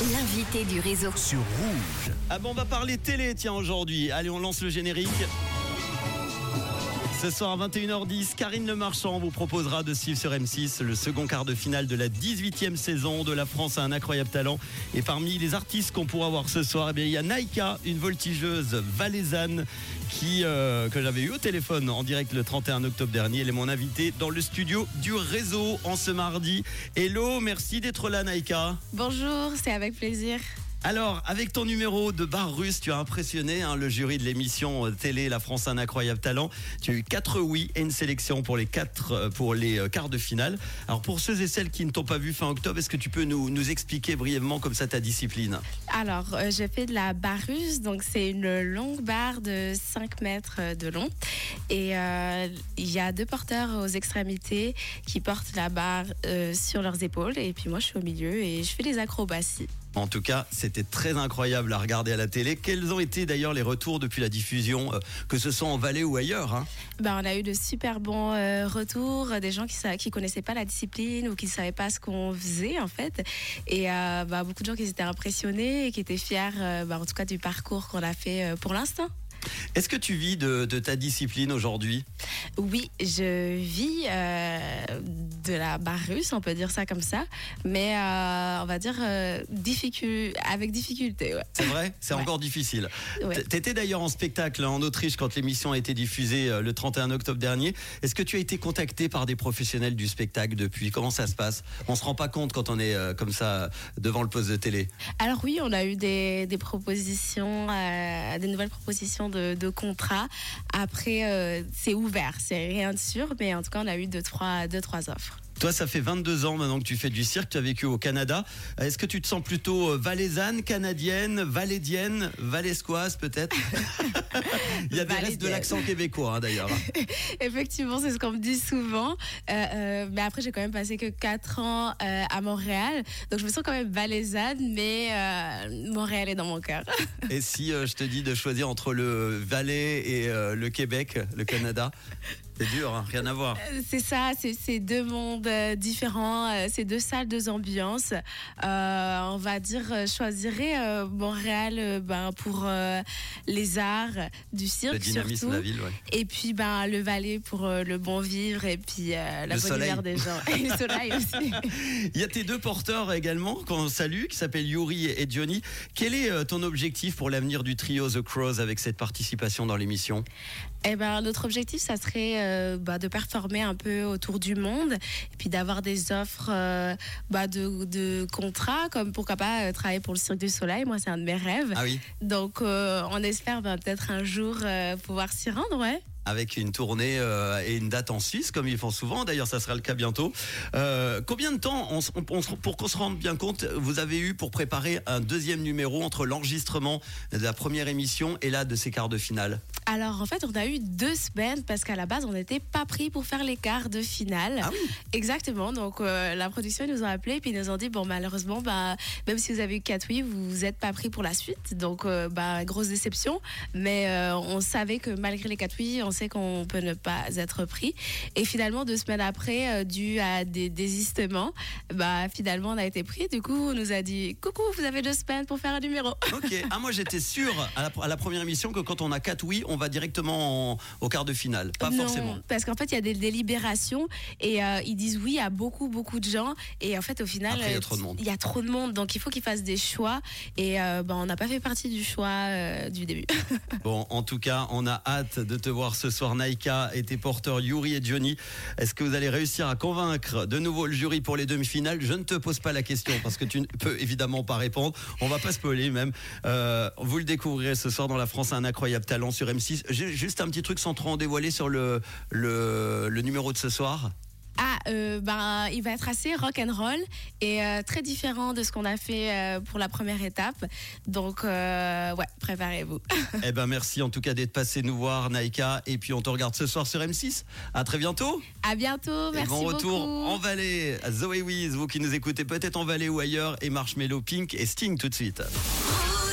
L'invité du réseau. sur Rouge. Ah bon, on va parler télé, tiens, aujourd'hui. Allez, on lance le générique. Ce soir à 21h10, Karine Le Marchand vous proposera de suivre sur M6 le second quart de finale de la 18e saison de La France a un incroyable talent. Et parmi les artistes qu'on pourra voir ce soir, eh il y a Naïka, une voltigeuse valaisanne qui, euh, que j'avais eu au téléphone en direct le 31 octobre dernier. Elle est mon invitée dans le studio du réseau en ce mardi. Hello, merci d'être là Naïka. Bonjour, c'est avec plaisir. Alors, avec ton numéro de bar russe, tu as impressionné hein, le jury de l'émission euh, télé La France un incroyable talent. Tu as eu quatre oui et une sélection pour les quatre euh, pour les euh, quarts de finale. Alors pour ceux et celles qui ne t'ont pas vu fin octobre, est-ce que tu peux nous, expliquer brièvement comme ça ta discipline? Alors, j'ai fait de la barre russe, donc c'est une longue barre de 5 mètres de long. Et il y a deux porteurs aux extrémités qui portent la barre sur leurs épaules. Et puis moi, je suis au milieu et je fais des acrobaties. En tout cas, c'était très incroyable à regarder à la télé. Quels ont été d'ailleurs les retours depuis la diffusion, euh, que ce soit en Valais ou ailleurs hein Ben, on a eu de super bons euh, retours, des gens qui ne connaissaient pas la discipline ou qui ne savaient pas ce qu'on faisait en fait. Et euh, ben, beaucoup de gens qui étaient impressionnés et qui étaient fiers ben, en tout cas du parcours qu'on a fait pour l'instant. Est-ce que tu vis de, de ta discipline aujourd'hui? Oui, je vis euh, de la barre russe, on peut dire ça comme ça, mais euh, on va dire euh, avec difficulté. ouais. C'est vrai? C'est Ouais. encore difficile. Ouais. T'étais d'ailleurs en spectacle en Autriche quand l'émission a été diffusée le 31 octobre dernier. Est-ce que tu as été contacté par des professionnels du spectacle depuis? Comment ça se passe? On se rend pas compte quand on est comme ça devant le poste de télé? Alors oui, on a eu des, des propositions, des nouvelles propositions de, de contrats. Après, euh, c'est ouvert, c'est rien de sûr, mais en tout cas, on a eu trois, deux, trois offres. Toi, ça fait 22 ans maintenant que tu fais du cirque, tu as vécu au Canada. Est-ce que tu te sens plutôt euh, valaisanne, canadienne, valédienne, valescoise peut-être? Il y a des restes de l'accent québécois hein, d'ailleurs. Effectivement, c'est ce qu'on me dit souvent. Euh, euh, mais après, j'ai quand même passé que 4 ans euh, à Montréal. Donc, je me sens quand même valaisanne, mais Montréal est dans mon cœur. Et si je te dis de choisir entre le Valais et le Québec, le Canada, c'est dur, hein, rien à voir. C'est ça, c'est deux mondes euh, différents, euh, c'est deux salles, deux ambiances. Euh, on va dire, euh, je choisirais euh, Montréal euh, ben, pour euh, les arts du cirque Le dynamisme surtout. de la ville, ouais. Et puis ben, le Valais pour euh, le bon vivre et puis euh, la Le bonne soleil. humeur des gens. Et le soleil aussi. Il y a tes deux porteurs également qu'on salue, qui s'appellent Yuri et Johnny. Quel est euh, ton objectif pour l'avenir du trio The Crows avec cette participation dans l'émission? Eh ben, notre objectif, ça serait euh, bah, de performer un peu autour du monde et puis d'avoir des offres euh, bah, de, de contrats, comme pourquoi pas euh, travailler pour le Cirque du Soleil. Moi, c'est un de mes rêves. Ah oui Donc, on espère ben, peut-être un jour pouvoir s'y rendre, ouais. Avec une tournée euh, et une date en Suisse, comme ils font souvent. D'ailleurs, ça sera le cas bientôt. Euh, combien de temps, on pour qu'on se rende bien compte, vous avez eu pour préparer un deuxième numéro entre l'enregistrement de la première émission et là de ces quarts de finale? Alors, en fait, on a eu deux semaines parce qu'à la base, on n'était pas pris pour faire les quarts de finale. Ah oui Exactement. Donc, euh, la production, ils nous ont appelés puis ils nous ont dit bon, malheureusement, bah, même si vous avez eu quatre oui, vous n'êtes pas pris pour la suite. Donc, euh, bah, grosse déception. Mais euh, on savait que malgré les quatre oui, on qu'on peut ne pas être pris. Et finalement, deux semaines après, euh, dû à des désistements, bah, finalement, on a été pris. Du coup, on nous a dit coucou, vous avez deux semaines pour faire un numéro. Ok. Ah, moi, j'étais sûr à la, à la première émission que quand on a quatre oui, on va directement en- au quart de finale. Pas non, forcément. parce qu'en fait, il y a des délibérations et euh, ils disent oui à beaucoup, beaucoup de gens. Et en fait, au final, Après, il y a euh, trop de monde. Il y a trop de monde, donc il faut qu'ils fassent des choix. Et euh, ben, on n'a pas fait partie du choix euh, du début. Bon, en tout cas, on a hâte de te voir ce soir, Naïka et tes porteurs Yuri et Johnny. Est-ce que vous allez réussir à convaincre de nouveau le jury pour les demi-finales? Je ne te pose pas la question parce que tu ne peux évidemment pas répondre. On va pas spoiler même. Euh, vous le découvrirez ce soir dans La France un incroyable talent sur M6. J'ai Juste un petit truc sans trop en dévoiler sur le numéro de ce soir. Euh, ben, il va être assez rock and roll et euh, très différent de ce qu'on a fait euh, pour la première étape. Donc, ouais, préparez-vous. eh ben, merci en tout cas d'être passé nous voir, Naïka. Et puis on te regarde ce soir sur M6. À très bientôt. À bientôt, Et merci bon retour beaucoup. en Valais. Zoé Wiz, vous qui nous écoutez peut-être en Valais ou ailleurs, et Marshmello Pink et Sting tout de suite.